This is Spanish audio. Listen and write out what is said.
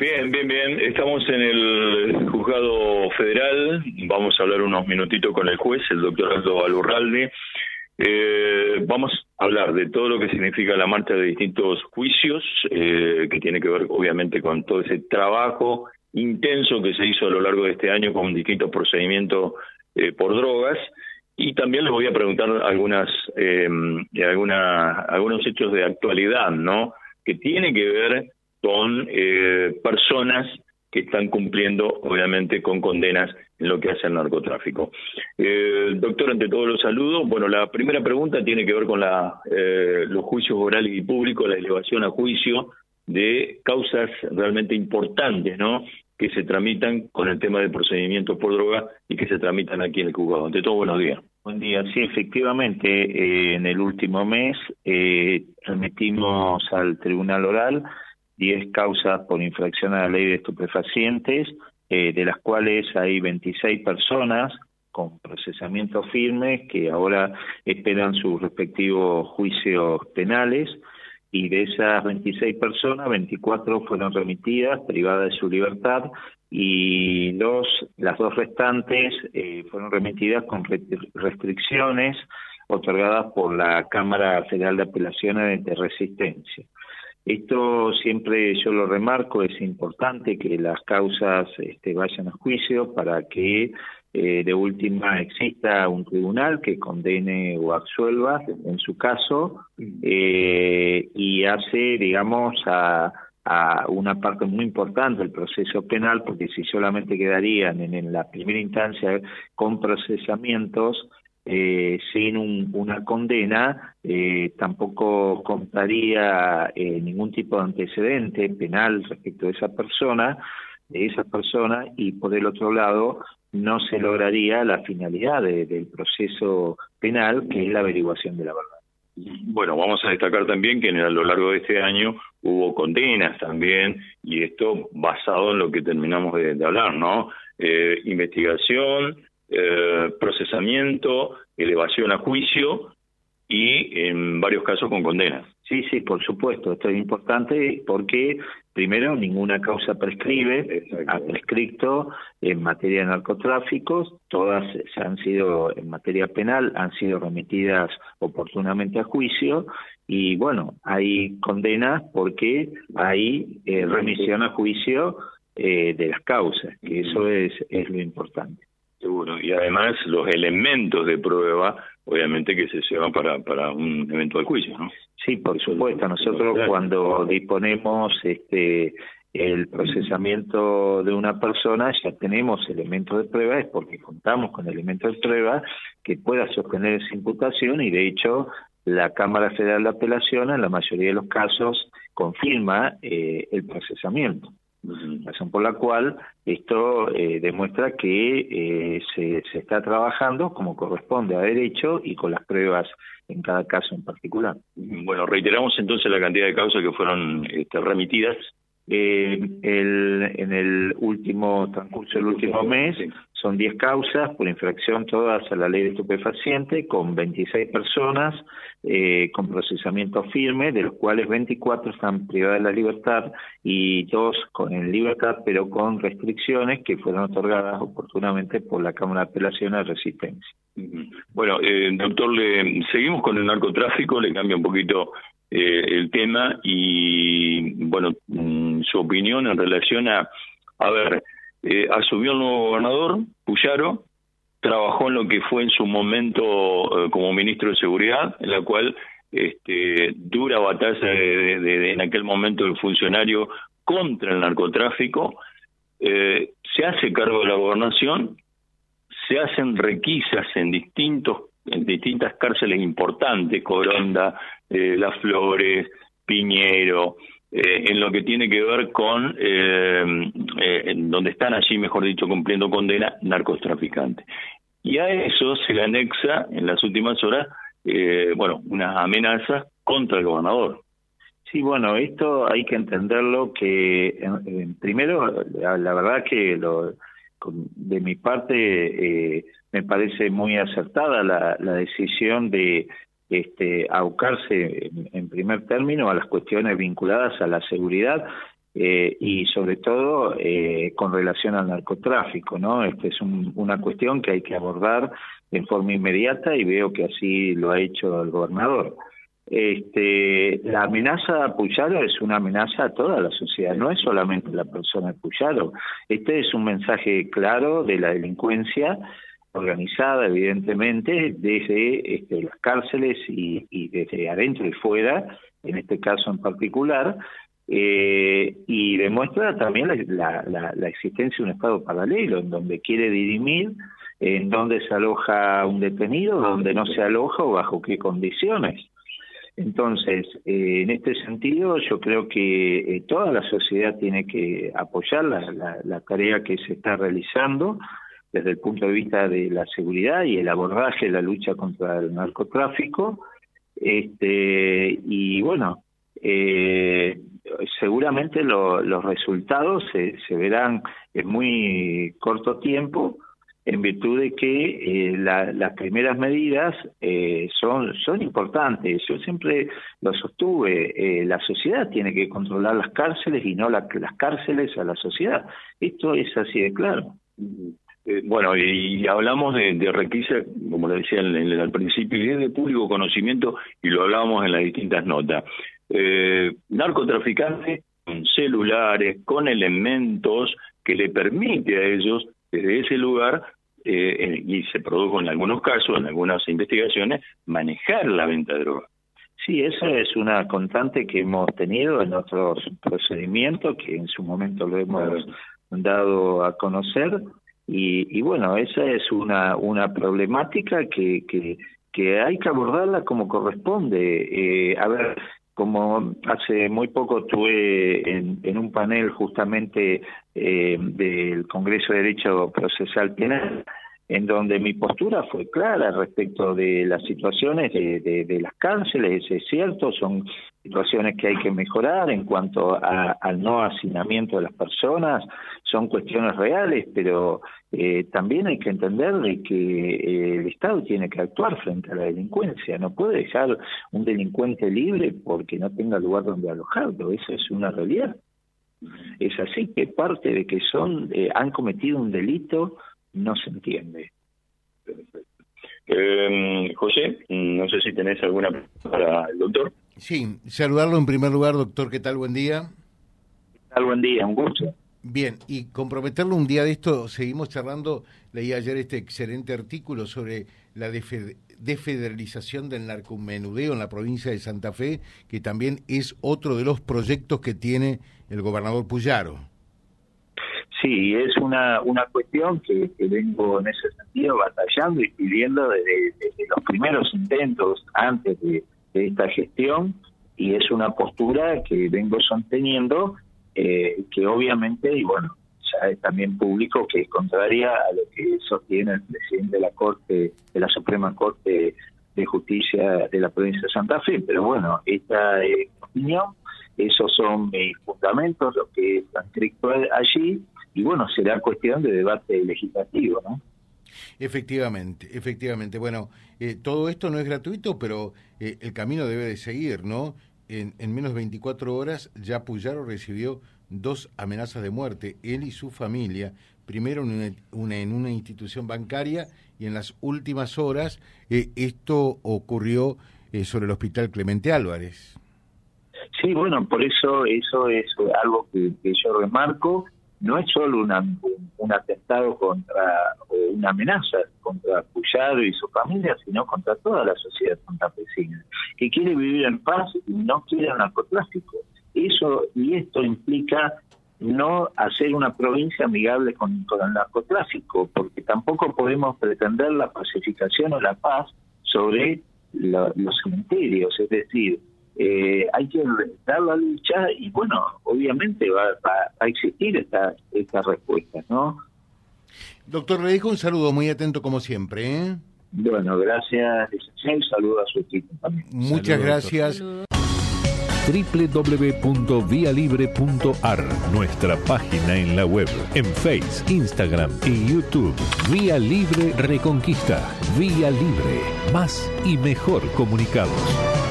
Bien, bien, bien. Estamos en el juzgado federal. Vamos a hablar unos minutitos con el juez, el doctor Aldo Alurralde. Eh, vamos a hablar de todo lo que significa la marcha de distintos juicios, eh, que tiene que ver obviamente con todo ese trabajo intenso que se hizo a lo largo de este año con distintos procedimientos eh, por drogas. Y también les voy a preguntar algunas, eh, alguna, algunos hechos de actualidad, ¿no? Que tiene que ver con eh, personas que están cumpliendo, obviamente, con condenas en lo que hace el narcotráfico. Eh, doctor, ante todo los saludos. Bueno, la primera pregunta tiene que ver con la, eh, los juicios orales y públicos, la elevación a juicio de causas realmente importantes, ¿no? Que se tramitan con el tema de procedimientos por droga y que se tramitan aquí en el juzgado. Ante todo, buenos días. Buen día. Sí, efectivamente, eh, en el último mes eh, remitimos al Tribunal Oral 10 causas por infracción a la ley de estupefacientes, eh, de las cuales hay 26 personas con procesamiento firme que ahora esperan sus respectivos juicios penales y de esas 26 personas, 24 fueron remitidas, privadas de su libertad, y dos, las dos restantes eh, fueron remitidas con restricciones otorgadas por la Cámara Federal de Apelaciones de Resistencia. Esto siempre yo lo remarco, es importante que las causas este, vayan a juicio para que eh, de última exista un tribunal que condene o absuelva en su caso eh, y hace, digamos, a, a, una parte muy importante del proceso penal, porque si solamente quedarían en, en la primera instancia con procesamientos, eh, sin una condena, eh, tampoco contaría eh, ningún tipo de antecedente penal respecto de esa persona, de esa persona, y por el otro lado no se lograría la finalidad del proceso penal, que es la averiguación de la verdad. Bueno, vamos a destacar también que a lo largo de este año hubo condenas también, y esto basado en lo que terminamos de, hablar, ¿no? investigación, eh, procesamiento, elevación a juicio y en varios casos con condenas. Sí, sí, por supuesto. Esto es importante porque, primero, ninguna causa prescribe, ha prescrito en materia de narcotráfico, todas se han sido, en materia penal, han sido remitidas oportunamente a juicio y, bueno, hay condenas porque hay eh, remisión a juicio eh, de las causas, que eso es, es lo importante. Seguro, y además los elementos de prueba, obviamente que se llevan para, para un eventual juicio, ¿no? Sí, por supuesto. Nosotros cuando disponemos este el procesamiento de una persona, ya tenemos elementos de prueba, es porque contamos con elementos de prueba que pueda sostener esa imputación y de hecho la Cámara Federal de Apelación en la mayoría de los casos confirma eh, el procesamiento razón por la cual esto eh, demuestra que eh, se, se, está trabajando como corresponde a derecho y con las pruebas en cada caso en particular. Bueno, reiteramos entonces la cantidad de causas que fueron este, remitidas. Eh, el, en el último transcurso del último mes son 10 causas por infracción todas a la ley de estupefaciente, con 26 personas eh, con procesamiento firme, de los cuales 24 están privadas de la libertad y dos con en libertad, pero con restricciones que fueron otorgadas oportunamente por la Cámara de Apelaciones de Resistencia. Bueno, eh, doctor, le, seguimos con el narcotráfico, le cambia un poquito eh, el tema y, bueno, mm, su opinión en relación a, a ver, eh, asumió el nuevo gobernador, Puyaro, trabajó en lo que fue en su momento eh, como ministro de Seguridad, en la cual este, dura batalla de, en aquel momento el funcionario contra el narcotráfico, eh, se hace cargo de la gobernación, se hacen requisas en distintos en distintas cárceles importantes, Coronda, eh, Las Flores, Piñero, eh, en lo que tiene que ver con eh, eh, en donde están allí, mejor dicho, cumpliendo condena, narcotraficantes. Y a eso se le anexa en las últimas horas, eh, bueno, unas amenazas contra el gobernador. Sí, bueno, esto hay que entenderlo que primero, la, verdad que lo, de mi parte me parece muy acertada la, la decisión de este, abocarse en, primer término a las cuestiones vinculadas a la seguridad, eh, y sobre todo eh, con relación al narcotráfico, ¿no? Esta es una cuestión que hay que abordar en forma inmediata y veo que así lo ha hecho el gobernador. Este, la amenaza a Puyaro es una amenaza a toda la sociedad, no es solamente la persona de Puyaro. Este es un mensaje claro de la delincuencia organizada, evidentemente, desde este, las cárceles y, y, desde adentro y fuera, en este caso en particular, eh, y demuestra también la, la, la, existencia de un Estado paralelo, en donde quiere dirimir en dónde se aloja un detenido, dónde no se aloja o bajo qué condiciones. Entonces, eh, en este sentido, yo creo que eh, toda la sociedad tiene que apoyar la, la, tarea que se está realizando desde el punto de vista de la seguridad y el abordaje la lucha contra el narcotráfico. Este, y bueno, eh, seguramente los resultados se, verán en muy corto tiempo en virtud de que eh, las primeras medidas eh, son, son importantes. Yo siempre lo sostuve, eh, la sociedad tiene que controlar las cárceles y no las cárceles a la sociedad. Esto es así de claro. Bueno, y, hablamos de, de requisa, como le decía al principio, y es de público conocimiento, y lo hablábamos en las distintas notas. narcotraficantes con celulares, con elementos que le permite a ellos desde ese lugar eh, y se produjo en algunos casos, en algunas investigaciones, manejar la venta de droga. Sí, esa es una constante que hemos tenido en nuestros procedimientos, que en su momento lo hemos dado a conocer, y, y bueno, esa es una, una problemática que, que, que hay que abordarla como corresponde. Eh, a ver, como hace muy poco estuve en, en un panel justamente eh, del Congreso de Derecho Procesal Penal, en donde mi postura fue clara respecto de las situaciones de, de, las cárceles, es cierto, son situaciones que hay que mejorar en cuanto al no hacinamiento de las personas, son cuestiones reales, pero eh, también hay que entender de que eh, el Estado tiene que actuar frente a la delincuencia, no puede dejar un delincuente libre porque no tenga lugar donde alojarlo, eso es una realidad. Es así que parte de que son eh, han cometido un delito no se entiende. Eh, José, no sé si tenés alguna para el doctor. Sí, saludarlo en primer lugar, doctor. ¿Qué tal? Buen día. ¿Qué tal? Buen día, un gusto. Bien, y comprometerlo un día de esto, seguimos charlando, leí ayer este excelente artículo sobre la defederalización del narcomenudeo en la provincia de Santa Fe, que también es otro de los proyectos que tiene el gobernador Puyaro. Sí, es una, una cuestión que, vengo en ese sentido batallando y pidiendo desde, los primeros intentos antes de, esta gestión y es una postura que vengo sosteniendo eh, que obviamente, y bueno, ya es también público que es contraria a lo que sostiene el presidente de la Corte, de la Suprema Corte de Justicia de la provincia de Santa Fe, pero bueno, esta eh, opinión, esos son mis fundamentos, lo que está escrito allí, y bueno, será cuestión de debate legislativo, ¿no? Efectivamente, efectivamente. Bueno, eh, todo esto no es gratuito, pero eh, el camino debe de seguir, ¿no? En, en, menos de 24 horas ya Puyaro recibió dos amenazas de muerte, él y su familia, primero en una, en una institución bancaria y en las últimas horas eh, esto ocurrió sobre el Hospital Clemente Álvarez. Sí, bueno, por eso eso es algo que yo remarco no es solo un, atentado contra o una amenaza contra Puyaro y su familia, sino contra toda la sociedad santafesina, que quiere vivir en paz y no quiere narcotráfico. Eso y esto implica no hacer una provincia amigable con, el narcotráfico, porque tampoco podemos pretender la pacificación o la paz sobre los cementerios, es decir, eh, hay que dar la lucha y bueno, obviamente va, a existir esta, esta respuesta, ¿no? Doctor, le dejo un saludo muy atento como siempre. ¿eh? Bueno, gracias, Un saludo a su equipo también. Muchas gracias www.vialibre.ar, nuestra página en la web, en Face, Instagram y YouTube. Vía Libre Reconquista. Vía Libre. Más y mejor comunicados.